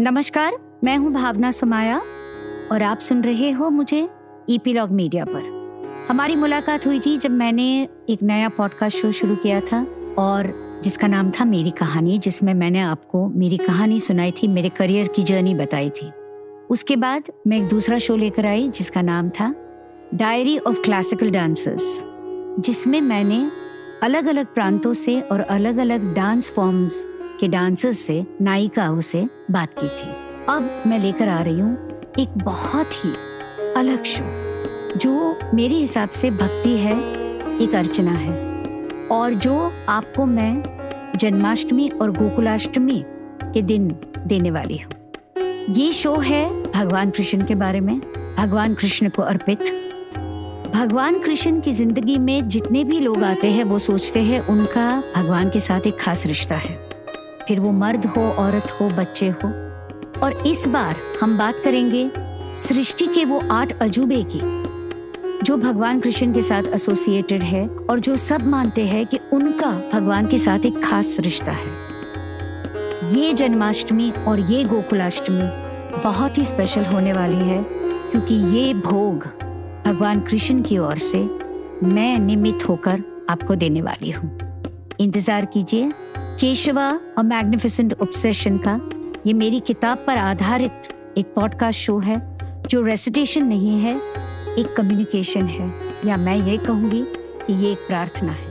नमस्कार, मैं हूँ भावना समाया और आप सुन रहे हो मुझे ईपीलॉग मीडिया पर। हमारी मुलाकात हुई थी जब मैंने एक नया पॉडकास्ट शो शुरू किया था और जिसका नाम था मेरी कहानी, जिसमें मैंने आपको मेरी कहानी सुनाई थी, मेरे करियर की जर्नी बताई थी। उसके बाद मैं एक दूसरा शो लेकर आई जिसका नाम था डायरी ऑफ़ क्लासिकल डांसर्स जिसमें मैंने अलग अलग प्रांतों से और अलग अलग डांस फॉर्म्स के डांसर्स से, नायिकाओं से बात की थी। अब मैं लेकर आ रही हूँ एक बहुत ही अलग शो जो मेरे हिसाब से भक्ति है, एक अर्चना है। और जो आपको मैं जन्माष्टमी और गोकुलाष्टमी के दिन देने वाली हूँ। ये शो है भगवान कृष्ण के बारे में, भगवान कृष्ण को अर्पित। भगवान कृष्ण की ज़िंदगी में जितने भी लोग आते हैं, वो सोचते हैं उनका भगवान के साथ एक खास रिश्ता है। फिर वो मर्द हो, औरत हो, बच्चे हो। और इस बार हम बात करेंगे सृष्टि के वो आठ अजूबे की, जो भगवान कृष्ण के साथ एसोसिएटेड है और जो सब मानते हैं कि उनका भगवान के साथ एक खास रिश्ता है। ये जन्माष्टमी और ये गोकुलाष्टमी बहुत ही स्पेशल होने वाली है, क्योंकि ये भोग भगवान कृष्ण की ओर से मैं निमित होकर आपको देने वाली हूँ। इंतज़ार कीजिए। केशवा और मैग्निफिसेंट ऑब्सेशन का, ये मेरी किताब पर आधारित एक पॉडकास्ट शो है, जो रेसिटेशन नहीं है, एक कम्युनिकेशन है। या मैं ये कहूँगी कि ये एक प्रार्थना है।